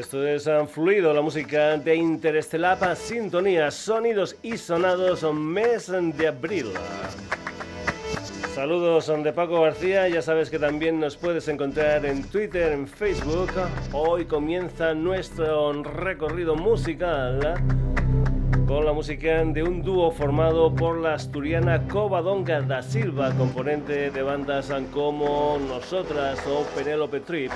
Esto es um, Fluido, la música de Interestelapa, sintonía, sonidos y sonados, mes de abril. Saludos son de Paco García, ya sabes que también nos puedes encontrar en Twitter, en Facebook. Hoy comienza nuestro recorrido musical con la música de un dúo formado por la asturiana Covadonga da Silva, componente de bandas como Nosotras o Penélope Trip,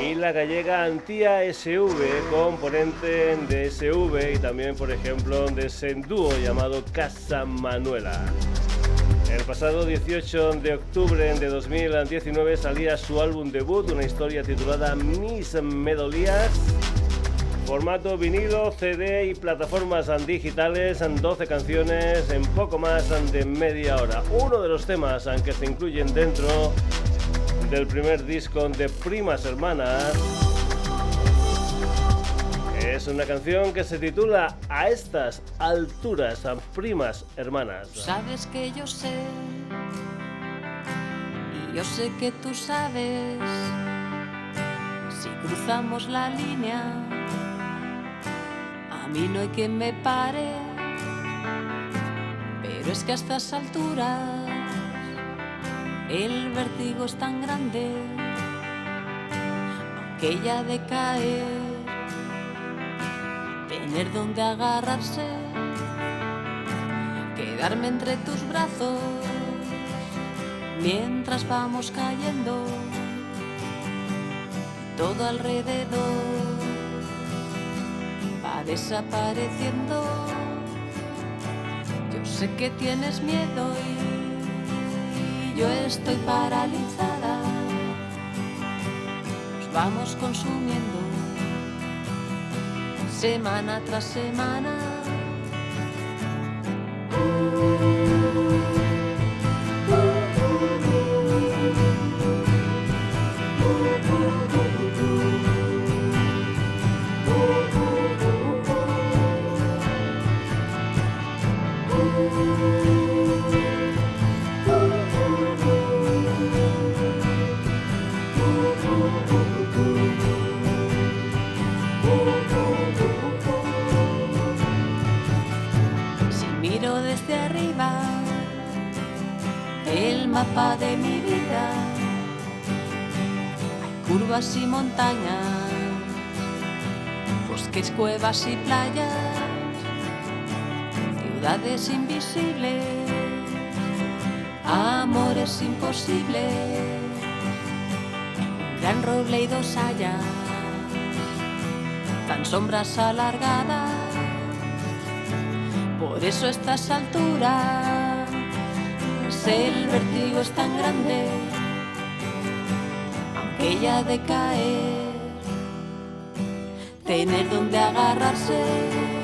y la gallega Antía SV, componente de SV y también, por ejemplo, de ese dúo llamado Casa Manuela. El pasado 18 de octubre de 2019 salía su álbum debut, una historia titulada Mis Medolías. Formato vinilo, CD y plataformas digitales, 12 canciones en poco más de media hora. Uno de los temas que se incluyen dentro del primer disco de Primas Hermanas es una canción que se titula A estas alturas, a primas hermanas. Sabes que yo sé, y yo sé que tú sabes, si cruzamos la línea, a mí no hay quien me pare, pero es que a estas alturas el vértigo es tan grande, aunque ya decae tener donde agarrarse, quedarme entre tus brazos mientras vamos cayendo todo alrededor va desapareciendo. Yo sé que tienes miedo y yo estoy paralizada. Nos vamos consumiendo semana tras semana. Montañas, bosques, cuevas y playas, ciudades invisibles, amores imposibles, gran roble y dos hayas, tan sombras alargadas. Por eso estas alturas el vértigo es tan grande, aunque ya decae, tener donde agarrarse.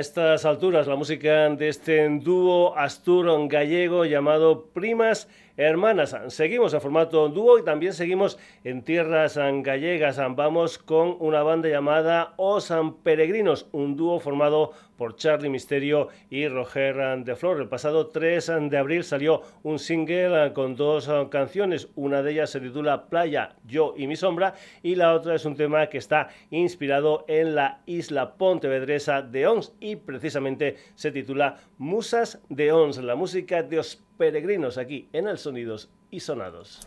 estas alturas la música de este dúo astur gallego llamado Primas hermanas. Seguimos en formato dúo y también seguimos en tierras gallegas. Vamos con una banda llamada Osan Peregrinos, un dúo formado por Charlie Misterio y Roger de Flor. El pasado 3 de abril salió un single con dos canciones. Una de ellas se titula Playa, Yo y mi sombra y la otra es un tema que está inspirado en la isla pontevedresa de Ons y precisamente se titula Musas de Ons, la música de los peregrinos aquí en el Sonidos y Sonados.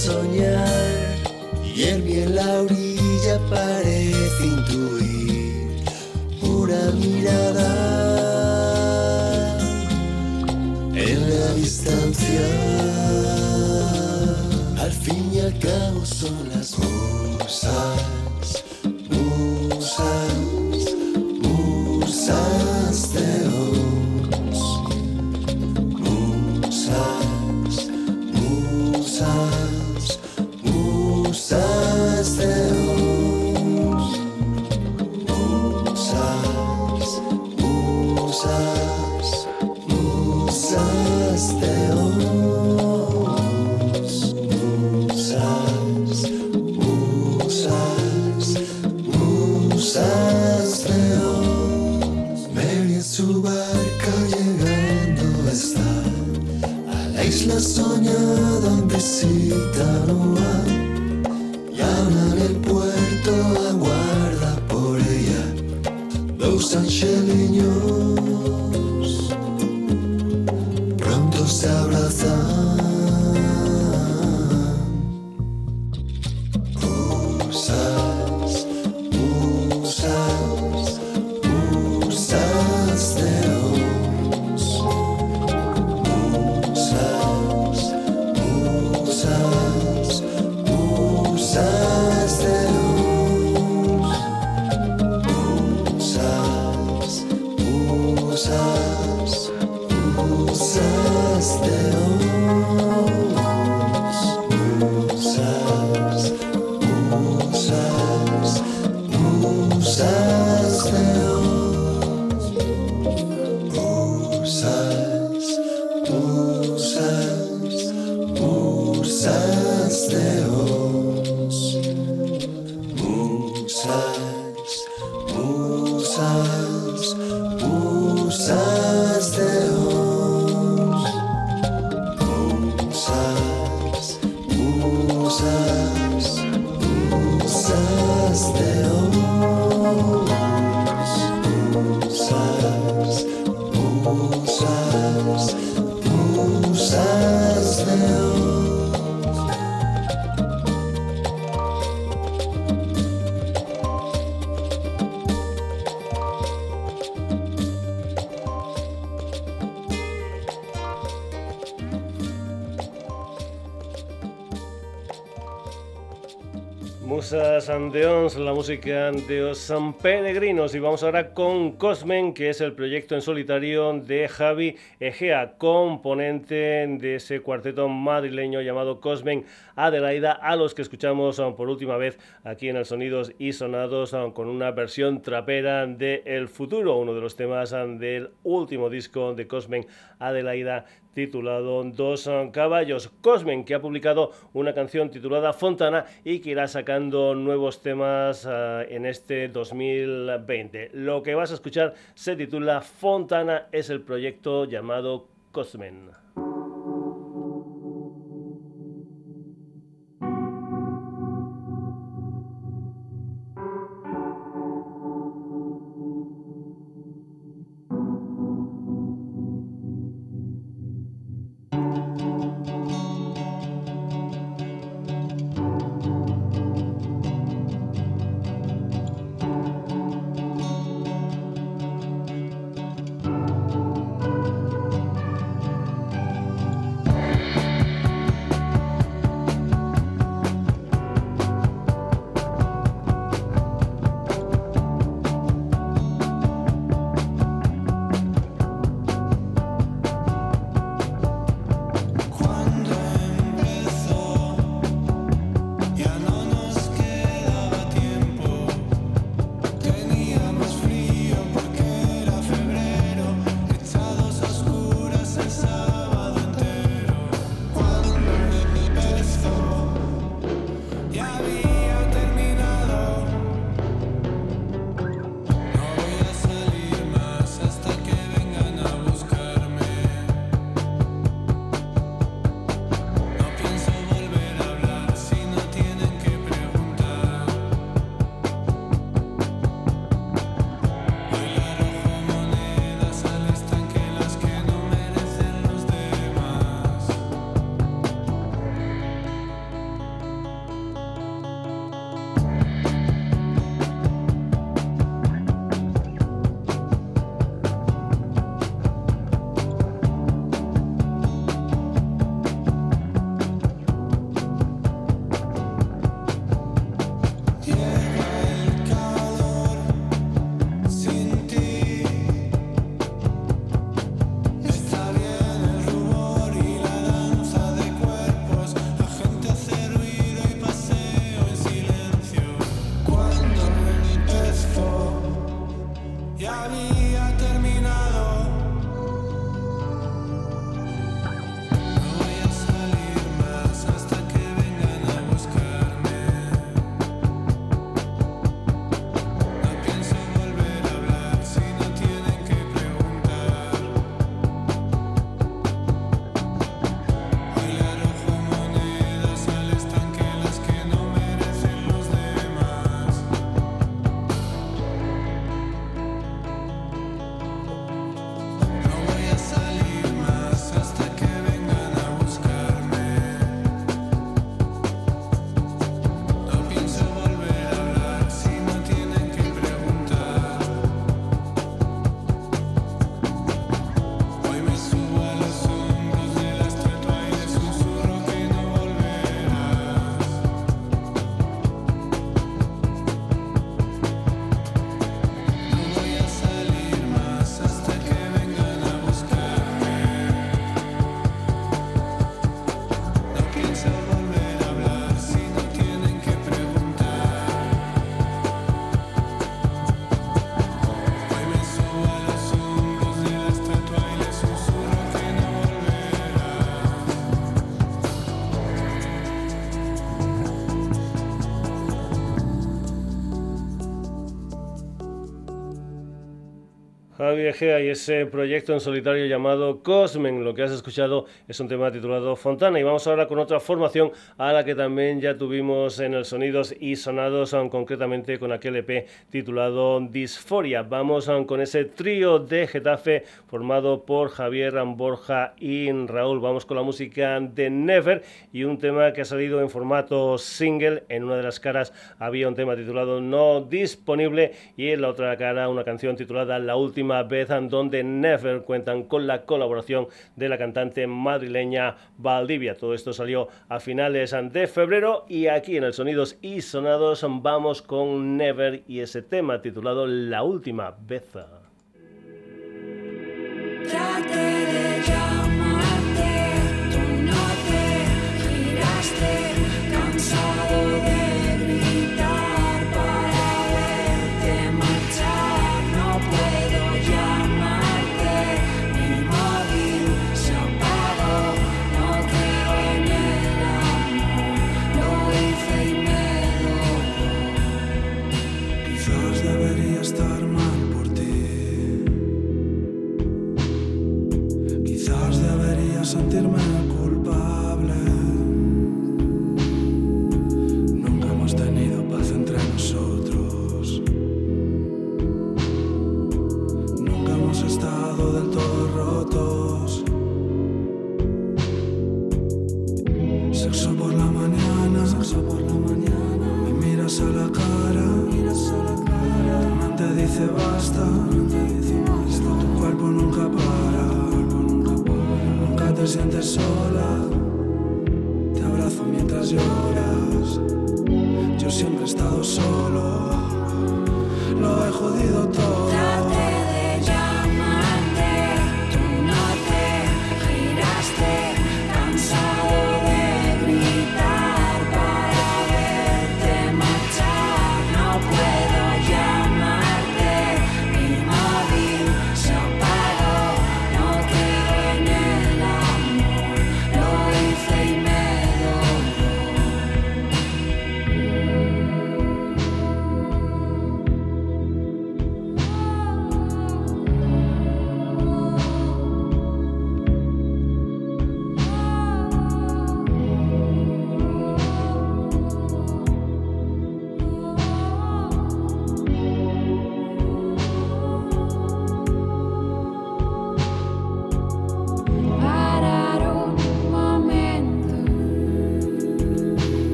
Soñar there Musas música de los San Peregrinos. Y vamos ahora con Cosmen, que es el proyecto en solitario de Javi Egea, componente de ese cuarteto madrileño llamado Cosmen Adelaida, a los que escuchamos um, por última vez aquí en el Sonidos y Sonados um, con una versión trapera de El Futuro, uno de los temas um, del último disco de Cosmen Adelaida titulado Dos Caballos. Cosmen, que ha publicado una canción titulada Fontana y que irá sacando nuevos temas uh, en este 2020. Lo que vas a escuchar se titula Fontana, es el proyecto llamado Cosmen. Javi y ese proyecto en solitario llamado Cosmen. Lo que has escuchado es un tema titulado Fontana. Y vamos ahora con otra formación a la que también ya tuvimos en el Sonidos y Sonados, concretamente con aquel EP titulado Disforia. Vamos con ese trío de Getafe formado por Javier Borja y Raúl. Vamos con la música de Never y un tema que ha salido en formato single. En una de las caras había un tema titulado No Disponible y en la otra cara una canción titulada La Última vez donde Never cuentan con la colaboración de la cantante madrileña Valdivia. Todo esto salió a finales de febrero y aquí en el Sonidos y Sonados vamos con Never y ese tema titulado La última vez.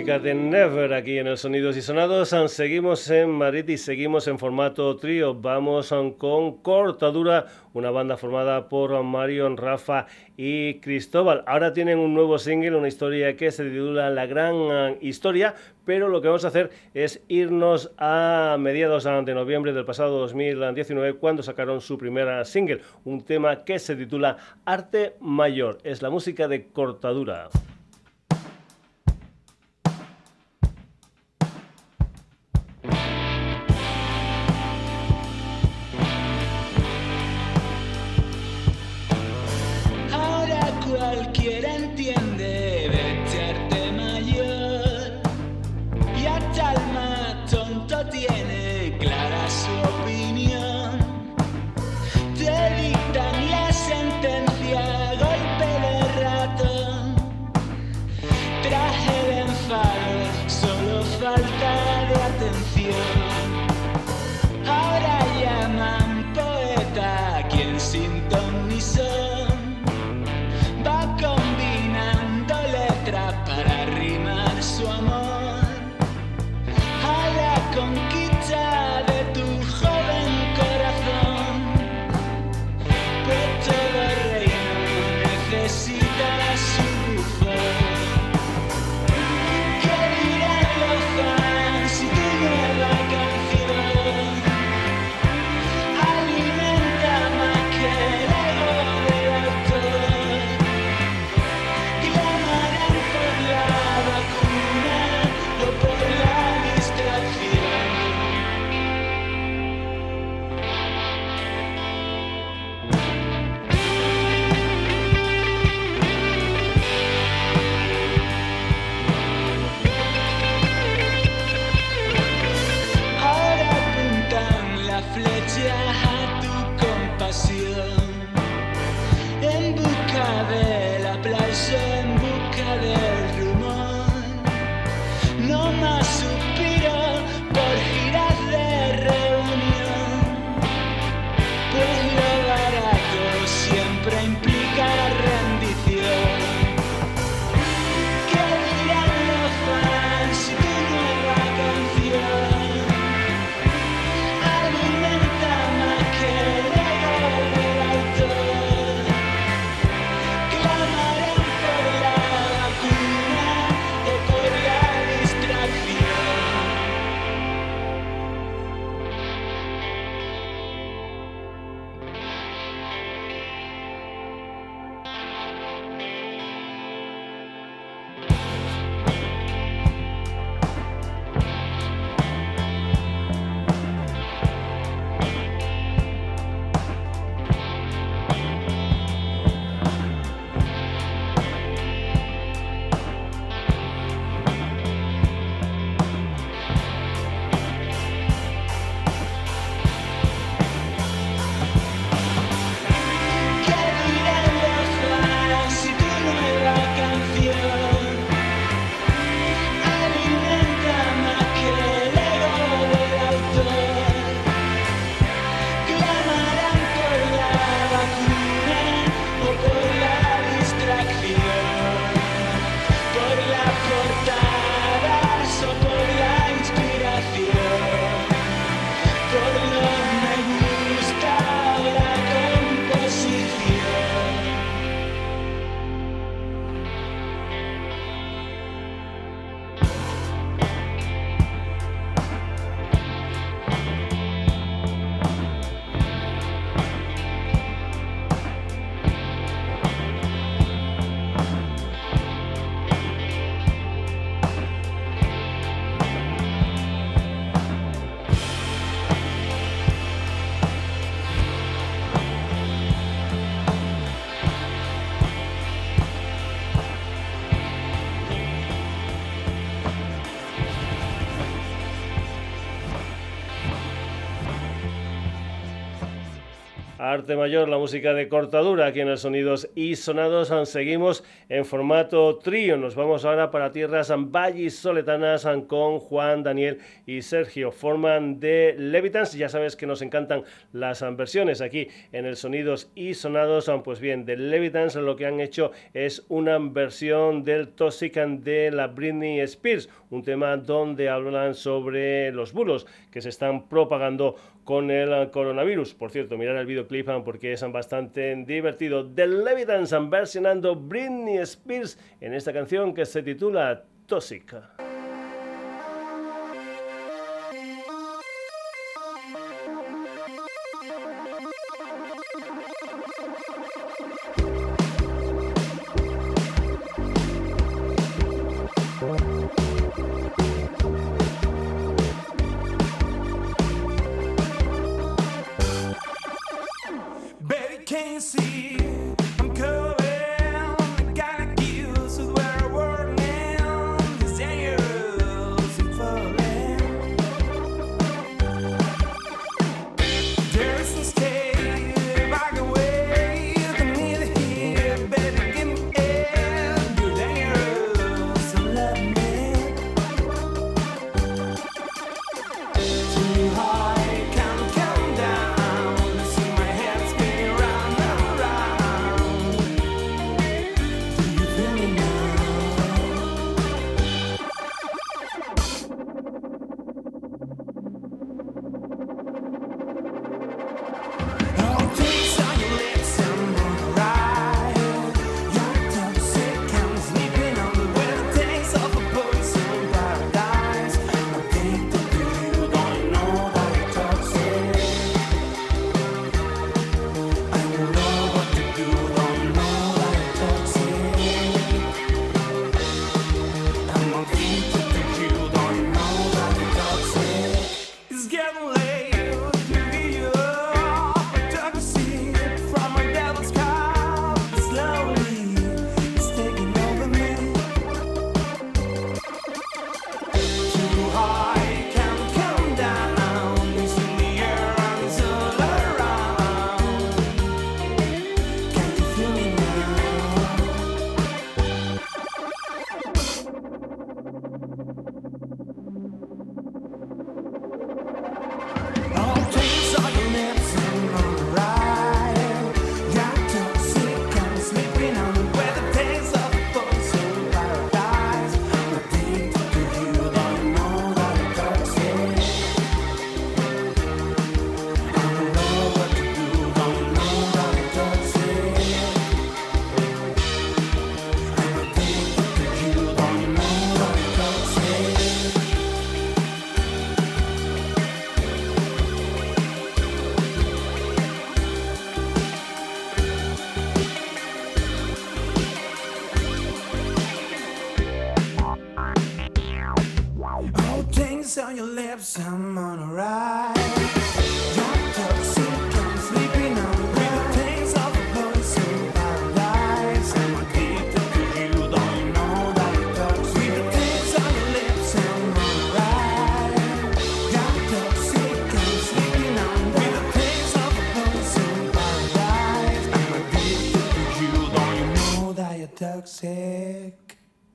Música de Never aquí en el Sonidos y Sonados. Seguimos en Madrid y seguimos en formato trío. Vamos con Cortadura, una banda formada por Marion, Rafa y Cristóbal. Ahora tienen un nuevo single, una historia que se titula La Gran Historia, pero lo que vamos a hacer es irnos a mediados de noviembre del pasado 2019 cuando sacaron su primera single, un tema que se titula Arte Mayor. Es la música de Cortadura. Arte Mayor, la música de cortadura aquí en el Sonidos y Sonados. Seguimos en formato trío. Nos vamos ahora para tierras vallisoletanas con Juan, Daniel y Sergio. Forman de Levitans. Ya sabes que nos encantan las versiones aquí en el Sonidos y Sonados. Pues bien, de Levitans lo que han hecho es una versión del Toxic de la Britney Spears. Un tema donde hablan sobre los bulos que se están propagando con el coronavirus. Por cierto, mirar el videoclip ah, porque es bastante divertido. The Levitans versionando Britney Spears en esta canción que se titula Toxic.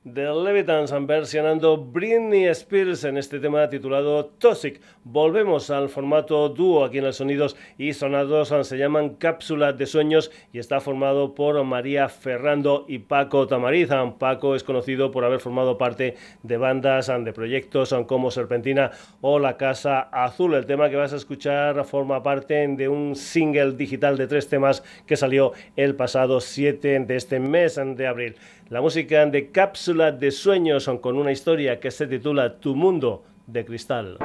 The Levitans versionando Britney Spears en este tema titulado Toxic. Volvemos al formato dúo aquí en los sonidos y sonados. Se llaman Cápsula de Sueños y está formado por María Ferrando y Paco Tamariz. Paco es conocido por haber formado parte de bandas, de proyectos como Serpentina o La Casa Azul. El tema que vas a escuchar forma parte de un single digital de tres temas que salió el pasado 7 de este mes de abril. La música de Cápsula de Sueños con una historia que se titula Tu Mundo de Cristal.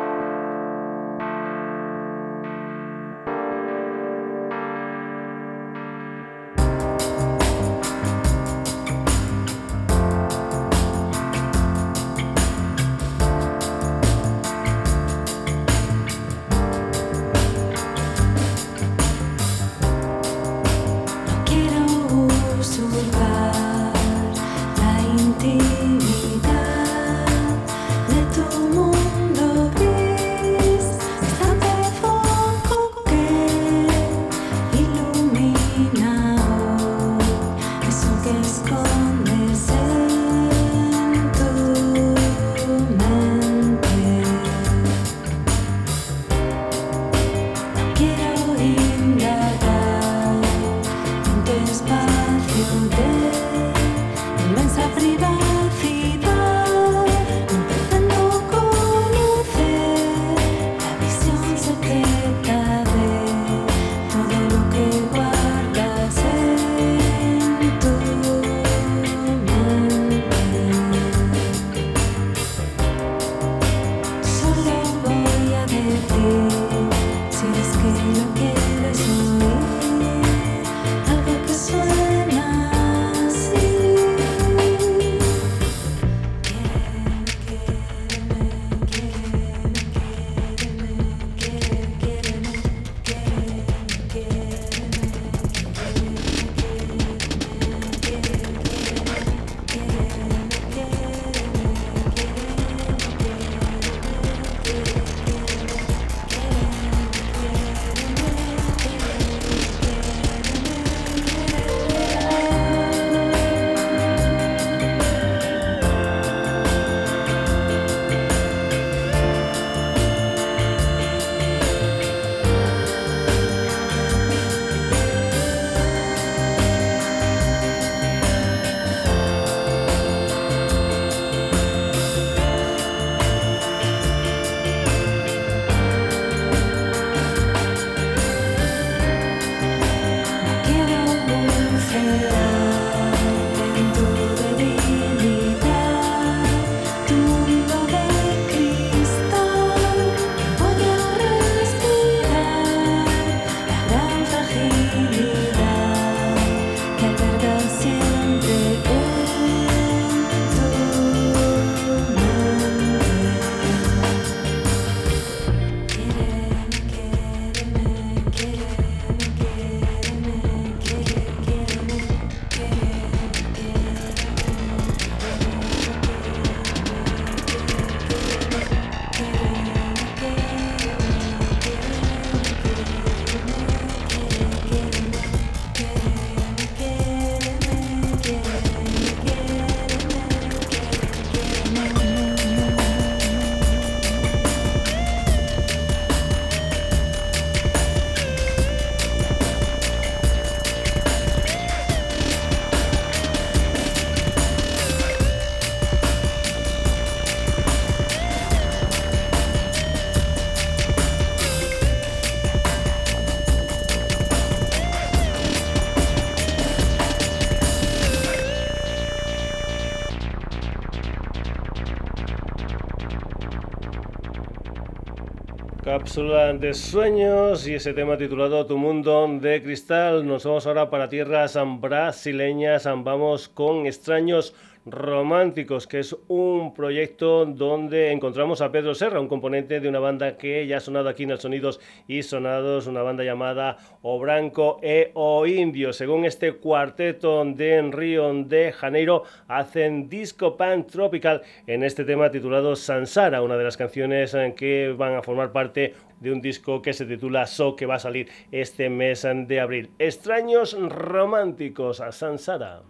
Cápsula de sueños y ese tema titulado Tu mundo de cristal. Nos vamos ahora para tierras brasileñas, vamos con extraños Románticos, que es un proyecto donde encontramos a Pedro Serra, un componente de una banda que ya ha sonado aquí en el Sonidos y Sonados, una banda llamada O Branco e O Indio. Según este cuarteto de Río de Janeiro, hacen disco pan tropical en este tema titulado Sansara, una de las canciones en que van a formar parte de un disco que se titula So, que va a salir este mes de abril. Extraños románticos a Sansara.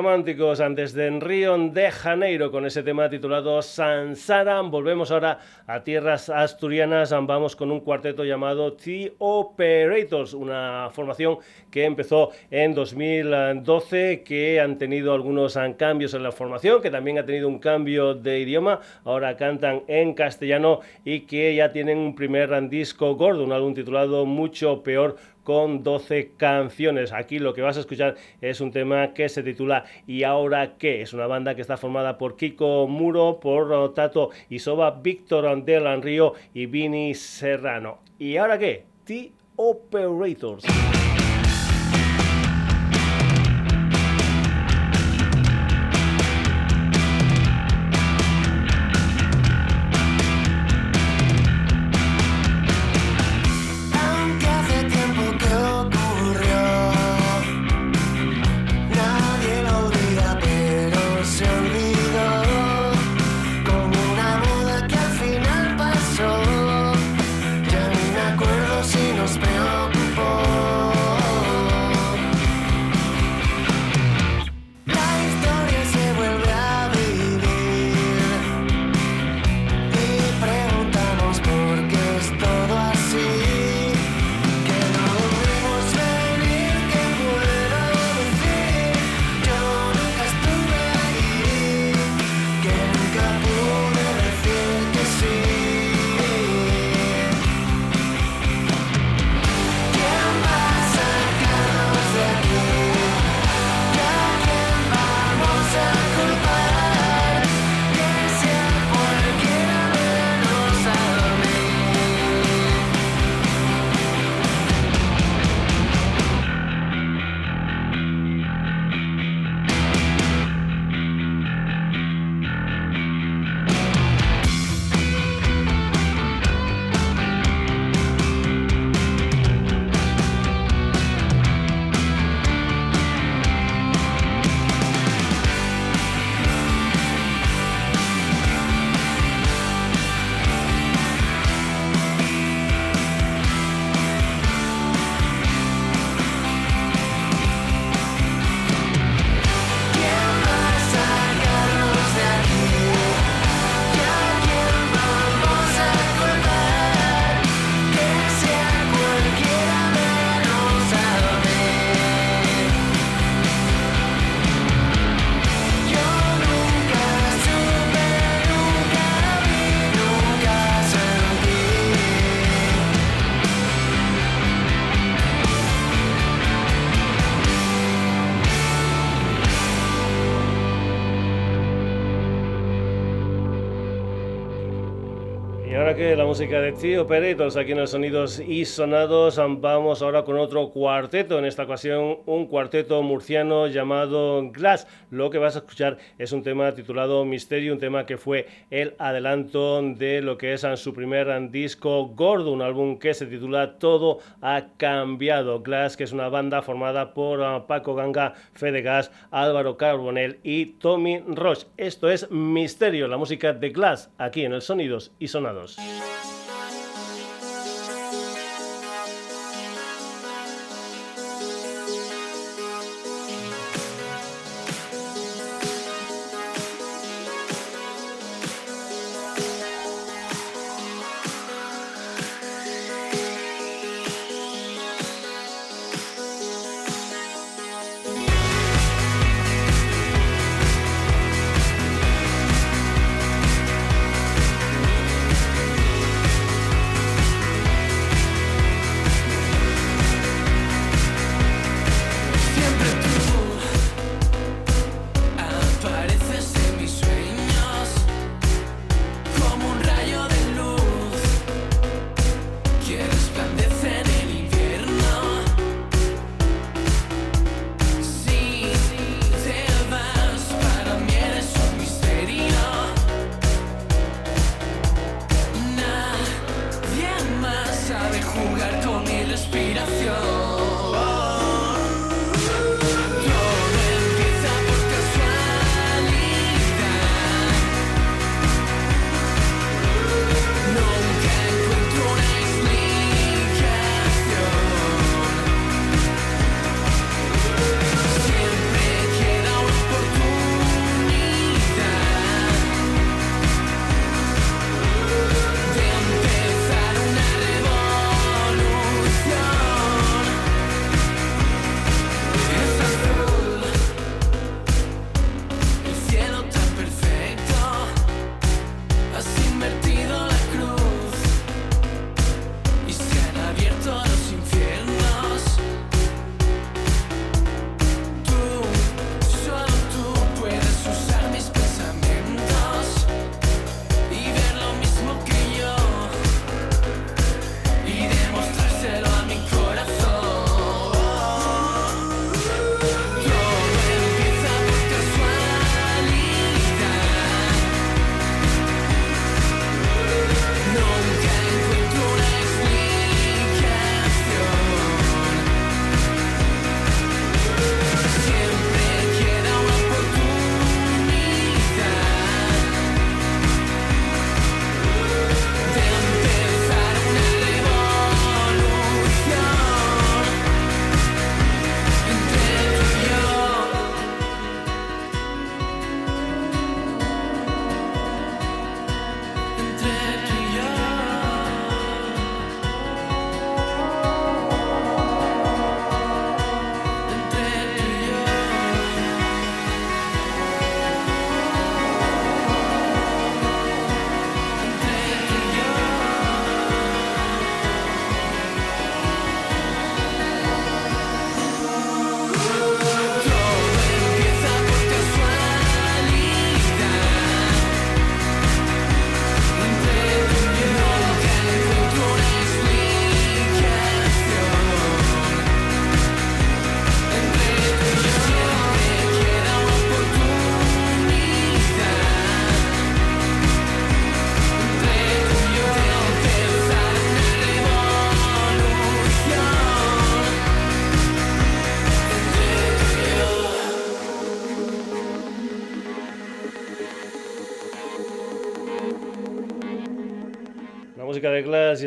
Románticos antes de Río de Janeiro con ese tema titulado Sansara. Volvemos ahora a tierras asturianas. Vamos con un cuarteto llamado The Operators, una formación que empezó en 2012, que han tenido algunos cambios en la formación, que también ha tenido un cambio de idioma. Ahora cantan en castellano y que ya tienen un primer disco gordo, un álbum titulado Mucho Peor con 12 canciones. Aquí lo que vas a escuchar es un tema que se titula ¿Y ahora qué? Es una banda que está formada por Kiko Muro, por Tato Isoba, Víctor Delan Río y Vini Serrano. ¿Y ahora qué? The Operators. Música de Tío Operators aquí en los sonidos y sonados. Vamos ahora con otro cuarteto, en esta ocasión un cuarteto murciano llamado Glass. Lo que vas a escuchar es un tema titulado Misterio, un tema que fue el adelanto de lo que es su primer disco gordo, un álbum que se titula Todo ha cambiado. Glass, que es una banda formada por ah, Paco Ganga, Fede Gas, Álvaro Carbonell y Tommy Roche. Esto es Misterio, la música de Glass aquí en el Sonidos y Sonados. y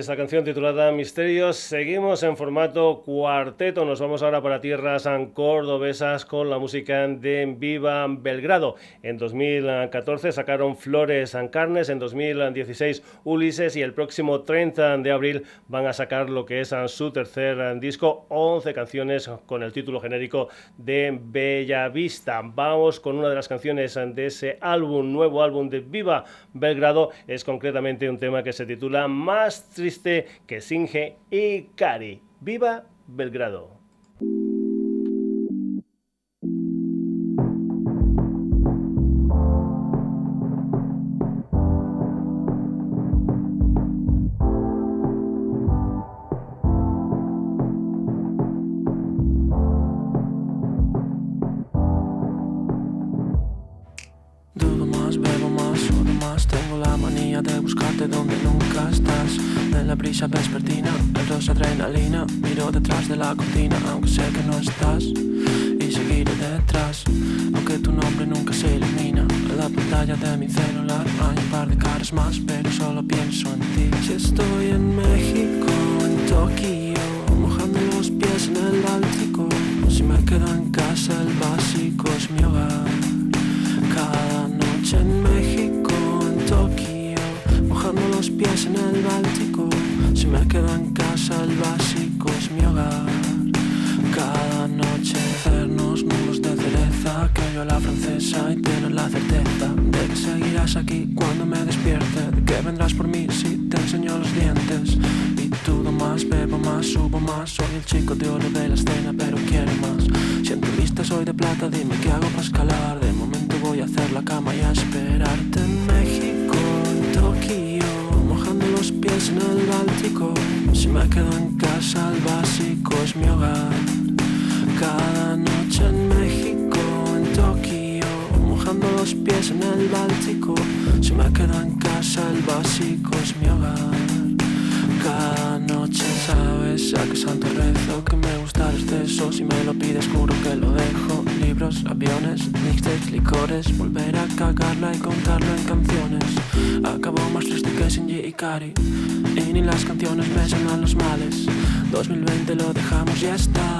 esta canción titulada Misterios. Seguimos en formato cuarteto. Nos vamos ahora para tierras cordobesas con la música de Viva Belgrado. En 2014 sacaron Flores and Carnes, en 2016 Ulises y el próximo 30 de abril van a sacar lo que es su tercer disco, 11 canciones con el título genérico de Bella Vista. Vamos con una de las canciones de ese álbum, nuevo álbum de Viva Belgrado. Es concretamente un tema que se titula Más triste que Singe y Cari. ¡Viva Belgrado! ya está.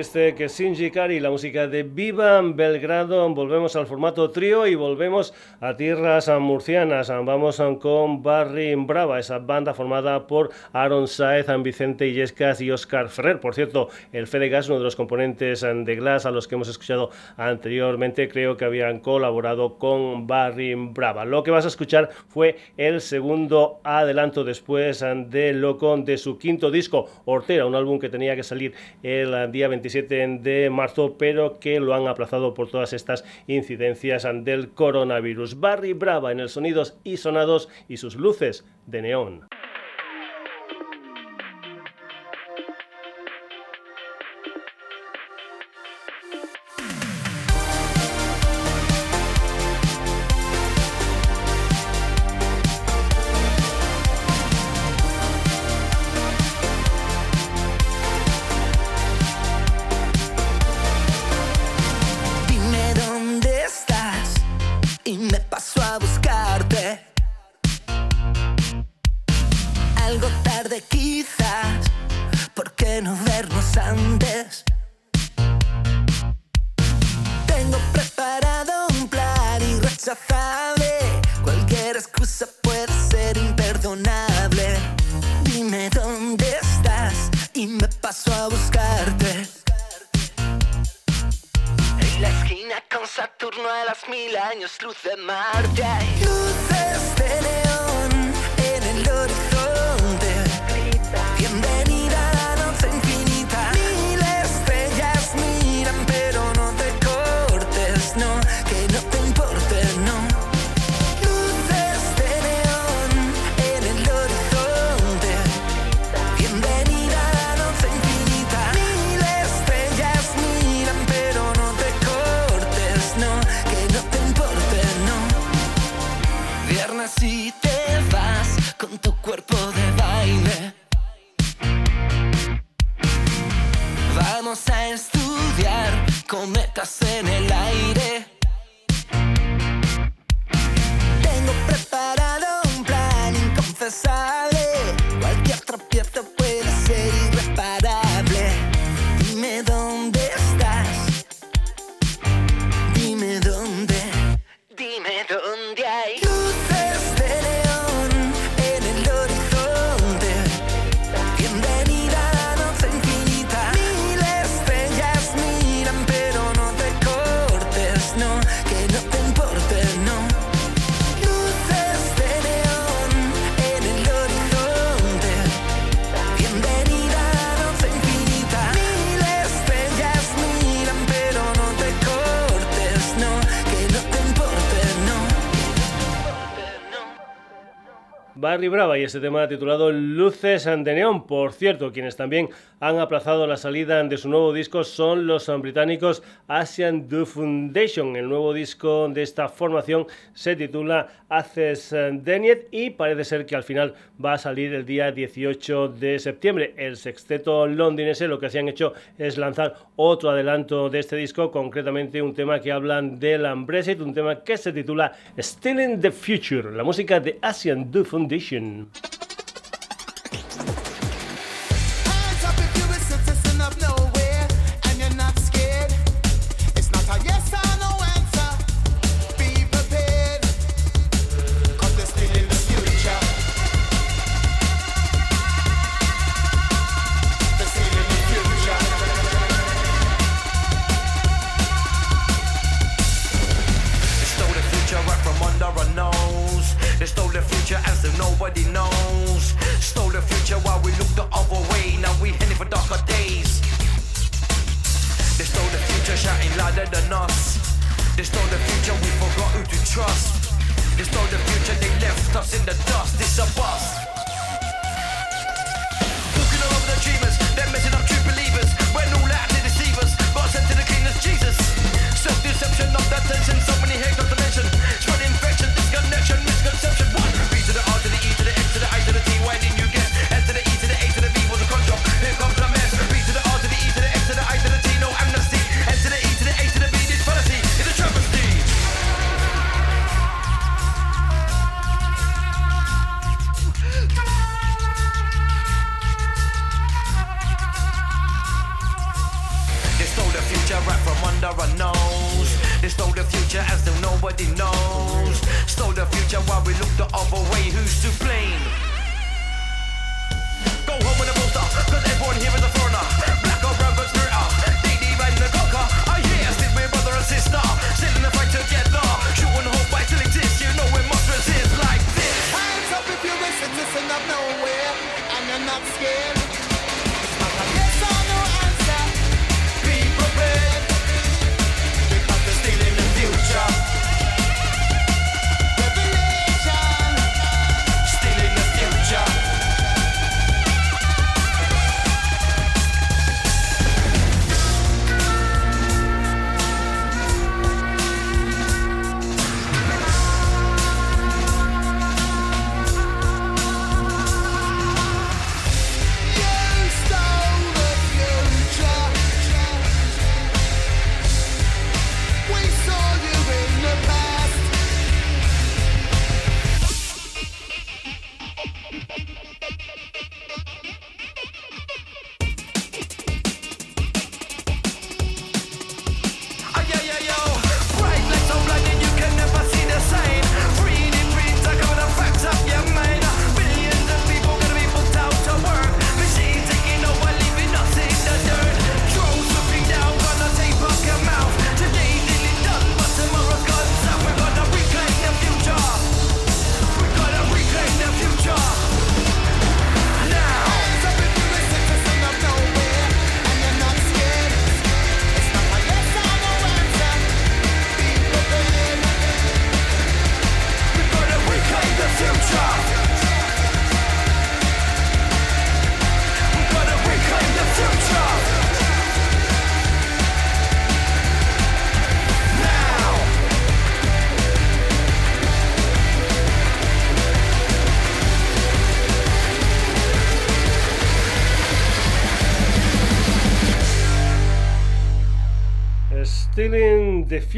estuviste que Shinji Kari, la música de Viva Belgrado. Volvemos al formato trío y volvemos a tierras murcianas. Vamos con Barry Brava, esa banda formada por Aaron Saez, Vicente Illescas y Oscar Ferrer. Por cierto, el Fede Gas, uno de los componentes eh, de Glass a los que hemos escuchado anteriormente, creo que habían colaborado con Barry Brava. Lo que vas a escuchar fue el segundo adelanto después eh, de Loco de su quinto disco, Ortera, un álbum que tenía que salir el eh, día 27 de marzo, pero que lo han aplazado por todas estas incidencias del coronavirus. Barry Brava en el Sonidos y Sonados y sus luces de neón. sleuth their mind. Brava y ese tema titulado Luces de Neón. Por cierto, quienes también han aplazado la salida de su nuevo disco son los británicos Asian The Foundation. El nuevo disco de esta formación se titula Haces Deniet y parece ser que al final va a salir el día 18 de septiembre. El sexteto londinense lo que se han hecho es lanzar otro adelanto de este disco, concretamente un tema que hablan del Brexit, un tema que se titula Still in the Future, la música de Asian The Foundation. Nation.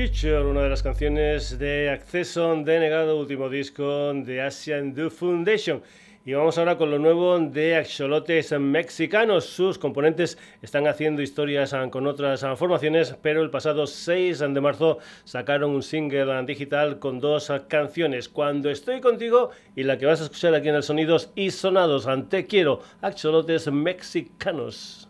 Una de las canciones de acceso denegado, último disco de Asian Do Foundation. Y vamos ahora con lo nuevo de Axolotes Mexicanos. Sus componentes están haciendo historias con otras formaciones, pero el pasado 6 de marzo sacaron un single digital con dos canciones. Cuando estoy contigo y la que vas a escuchar aquí en el Sonidos y Sonados. Te quiero, Axolotes Mexicanos.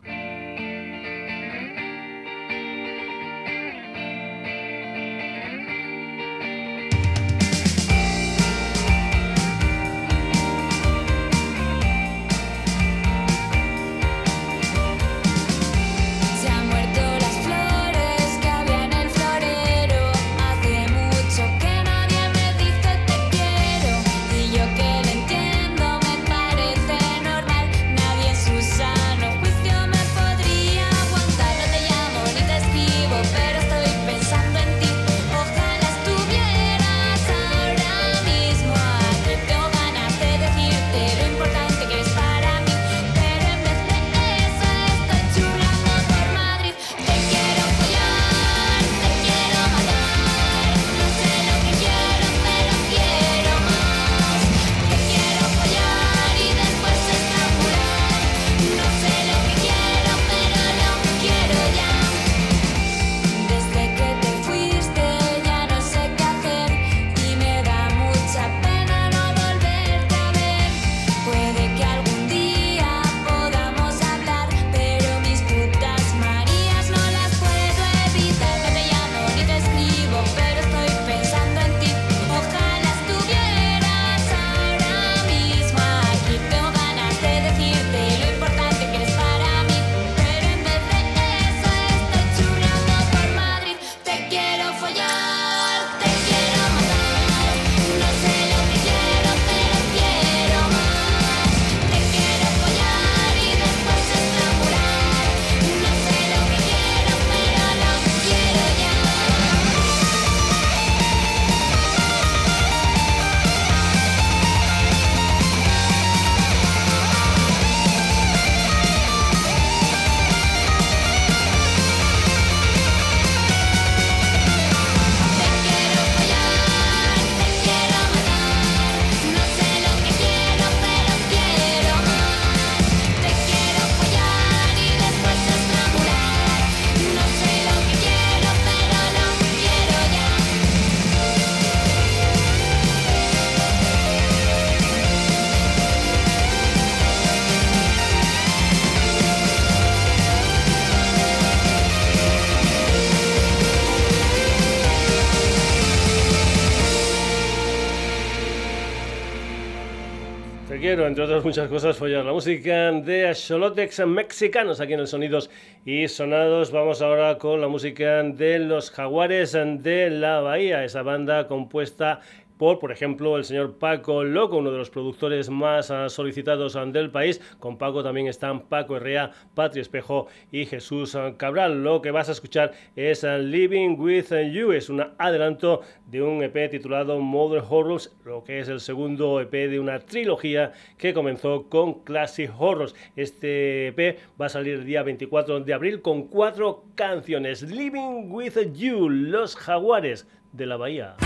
Entre otras muchas cosas, follar la música de Axolotex mexicanos aquí en el Sonidos y Sonados. Vamos ahora con la música de los Jaguares de la Bahía, esa banda compuesta por, por ejemplo, el señor Paco Loco, uno de los productores más ah, solicitados ah, del país. Con Paco también están Paco Herrea, Patri Espejo y Jesús ah, Cabral. Lo que vas a escuchar es Living with You, es un adelanto de un EP titulado Modern Horrors, lo que es el segundo EP de una trilogía que comenzó con Classic Horrors. Este EP va a salir el día 24 de abril con cuatro canciones. Living with You, Los Jaguares de la Bahía.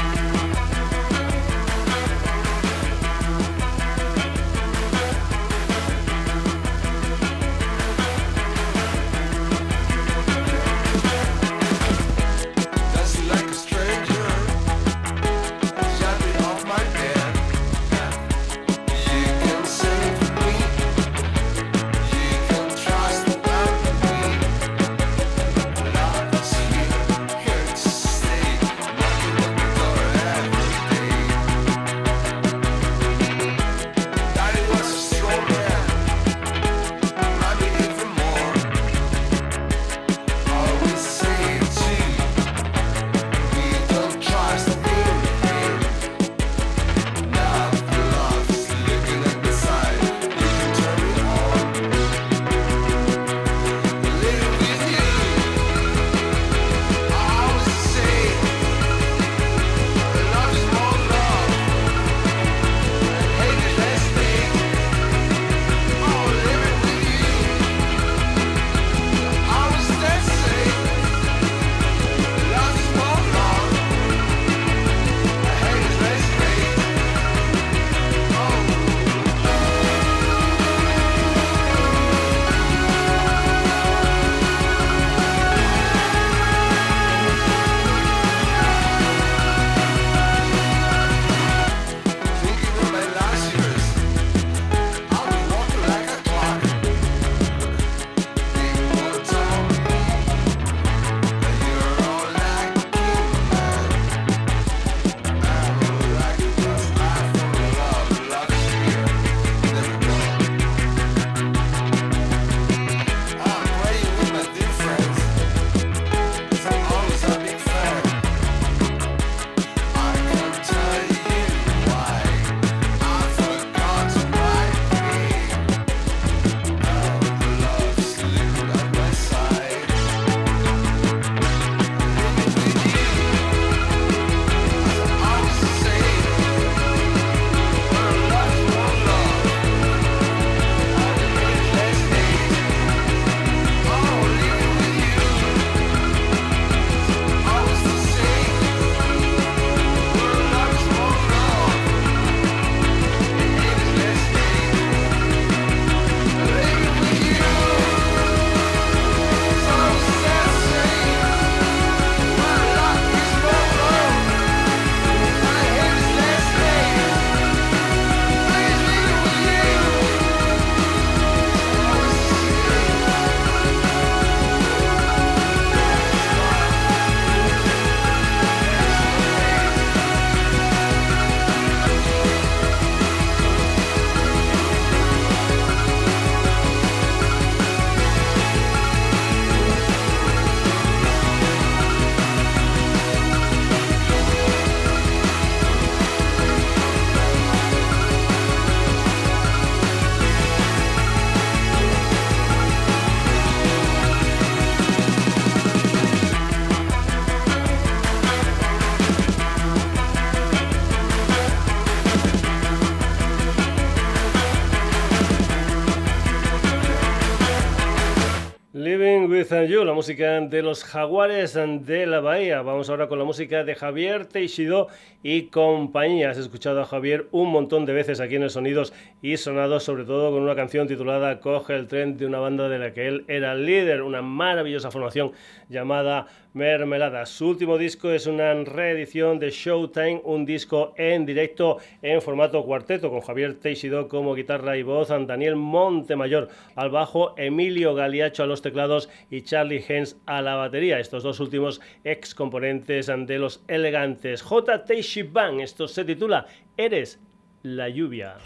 being La música de los jaguares de la bahía. Vamos ahora con la música de Javier Teixido y compañía. Has escuchado a Javier un montón de veces aquí en el Sonidos y Sonados, sobre todo con una canción titulada Coge el tren de una banda de la que él era líder, una maravillosa formación llamada Mermelada. Su último disco es una reedición de Showtime, un disco en directo en formato cuarteto con Javier Teixido como guitarra y voz, Daniel Montemayor al bajo, Emilio Galiacho a los teclados y Charlie Hens a la batería. Estos dos últimos ex componentes de los elegantes. J. Teishi Bang, esto se titula Eres la lluvia.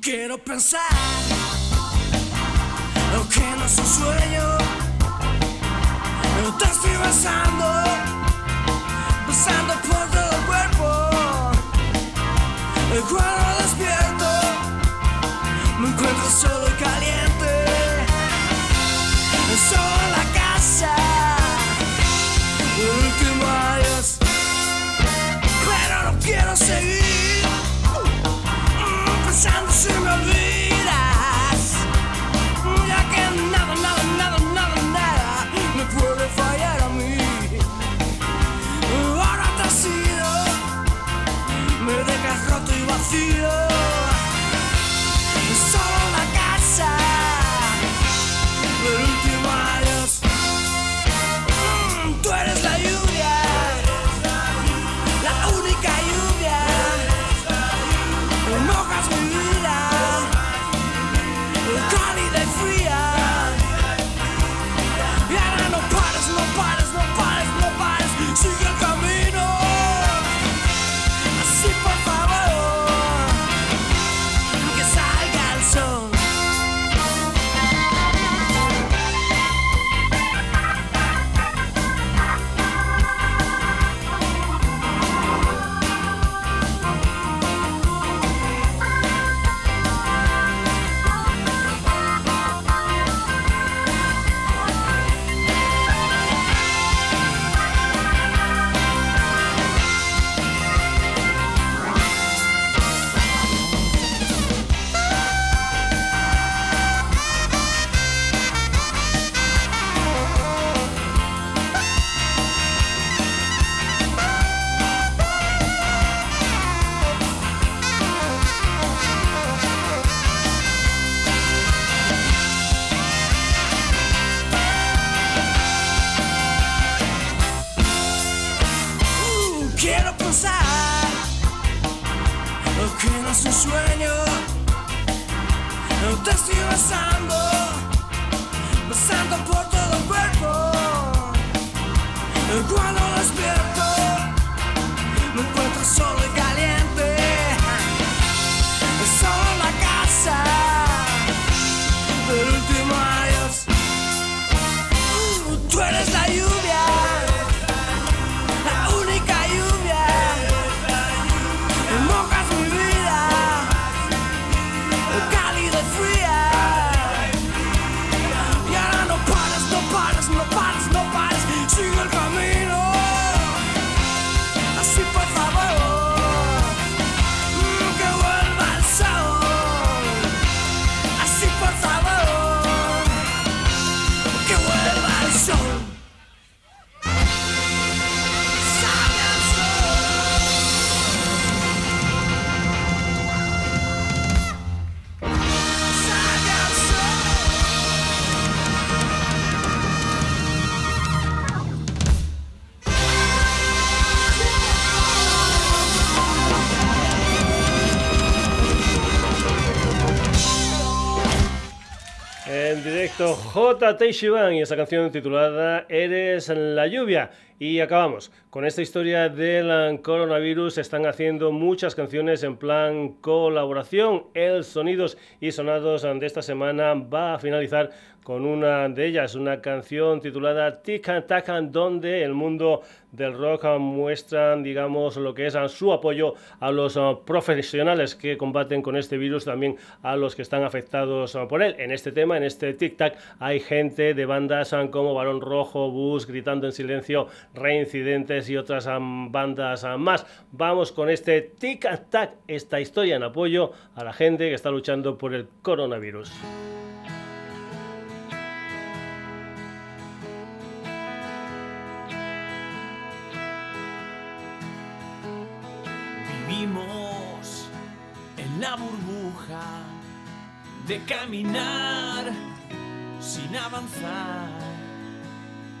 Quiero pensar lo que no es un sueño. Te estoy besando, besando por todo el cuerpo. Cuando despierto, the solo Y esa canción titulada Eres la lluvia. Y acabamos con esta historia del coronavirus. Están haciendo muchas canciones en plan colaboración. El Sonidos y Sonados de esta semana va a finalizar con una de ellas, una canción titulada Tican Tacan, donde el mundo del rock muestran, digamos, lo que es su apoyo a los profesionales que combaten con este virus, también a los que están afectados por él. En este tema, en este tic-tac, hay gente de bandas como Barón Rojo, Bus, Gritando en Silencio, Reincidentes y otras bandas más. Vamos con este Tic Tac, esta historia en apoyo a la gente que está luchando por el coronavirus. Vivimos en la burbuja de caminar sin avanzar,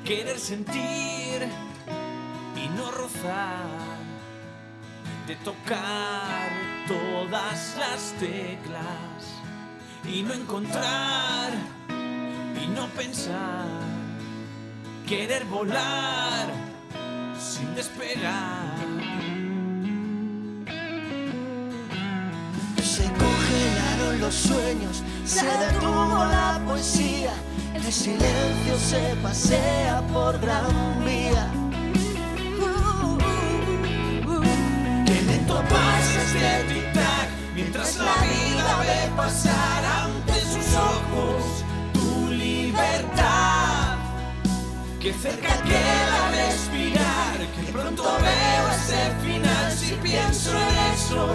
querer sentir y no rozar, de tocar todas las teclas y no encontrar y no pensar, querer volar sin despegar. Se congelaron los sueños, se detuvo la poesía, el silencio se pasea por gran vía. Pasa este tic-tac mientras la vida ve pasar ante sus ojos tu libertad. Que cerca queda respirar, que pronto veo ese final si pienso en eso,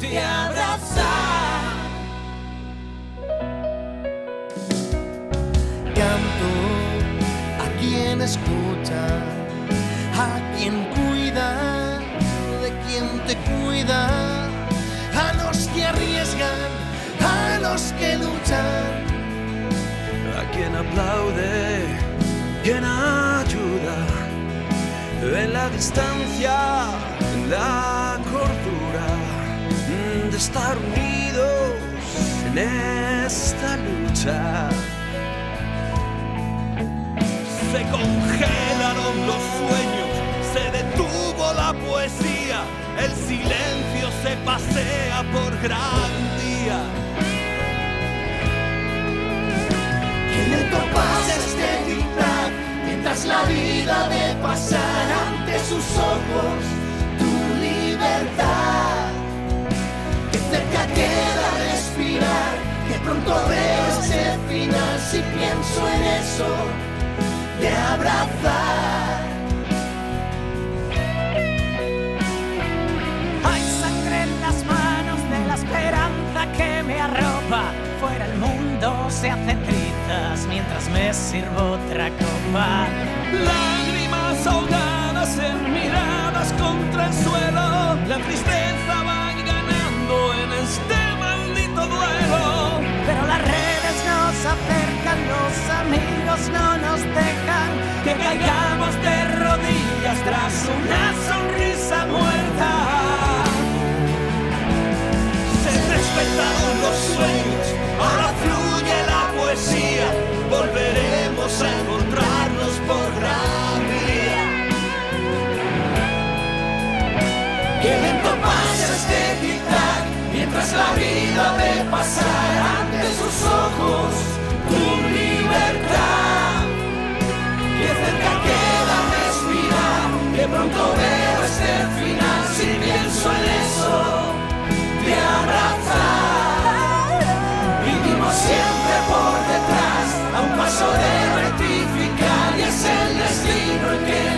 te abrazar. Canto a quien escucha, a quien cuida, quien te cuida, a los que arriesgan, a los que luchan. a quien aplaude, quien ayuda, en la distancia, la cordura, de estar unidos en esta lucha. Se congelaron los sueños, se detuvo la poesía, el silencio se pasea por gran día. Que lento pasa este tic-tac, mientras la vida ve pasar ante sus ojos tu libertad. Que cerca queda respirar, que pronto veo ese final si pienso en eso, de abrazar. Fuera el mundo se hace trizas mientras me sirvo otra copa. Lágrimas ahogadas en miradas contra el suelo, la tristeza va ganando en este maldito duelo. Pero las redes nos acercan, los amigos no nos dejan que caigamos de rodillas tras una sonrisa muerta. Se respetaron los sueños, Ahora fluye la poesía, volveremos a encontrarnos por gran vía. Qué lento pasa este mientras la vida ve pasar ante sus ojos tu libertad. Qué cerca queda respirar, que pronto veo este final si pienso en eso, te abrazar. paso de rectificar y es el destino el que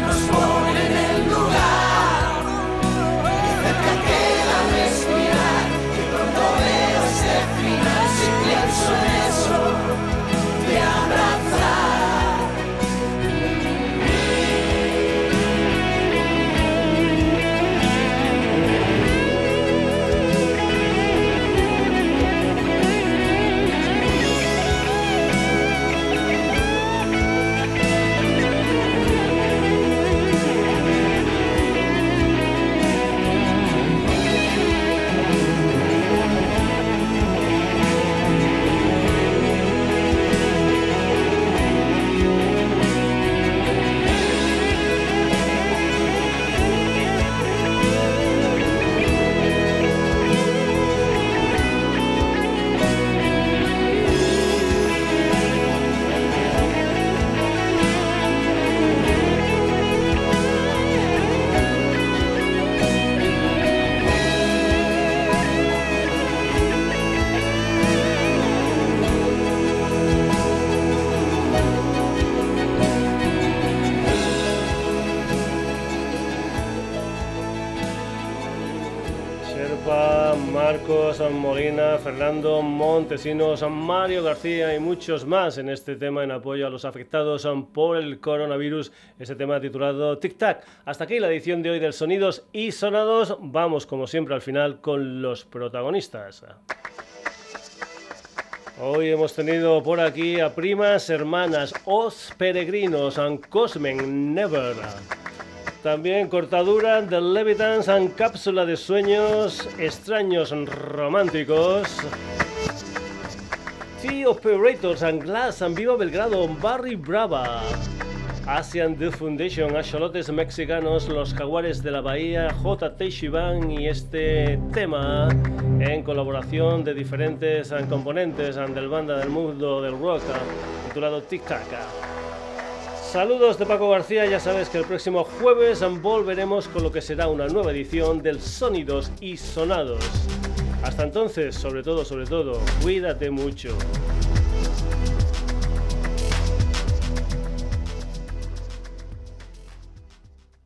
Fernando Montesinos, Mario García y muchos más en este tema en apoyo a los afectados por el coronavirus, ese tema titulado Tic Tac. Hasta aquí la edición de hoy del Sonidos y Sonados. Vamos, como siempre, al final con los protagonistas. Hoy hemos tenido por aquí a primas, hermanas, os peregrinos, and Cosmen Never. También cortadura de Levitans and cápsula de sueños extraños románticos. T Operators and Glass and Viva Belgrado, Barry Brava. Asian The Foundation, Axolotes Mexicanos, Los Jaguares de la Bahía, JT Shivan y este tema en colaboración de diferentes componentes del banda del mundo del rock titulado Tac. Saludos de Paco García, ya sabes que el próximo jueves volveremos con lo que será una nueva edición del Sonidos y Sonados. Hasta entonces, sobre todo, sobre todo, cuídate mucho.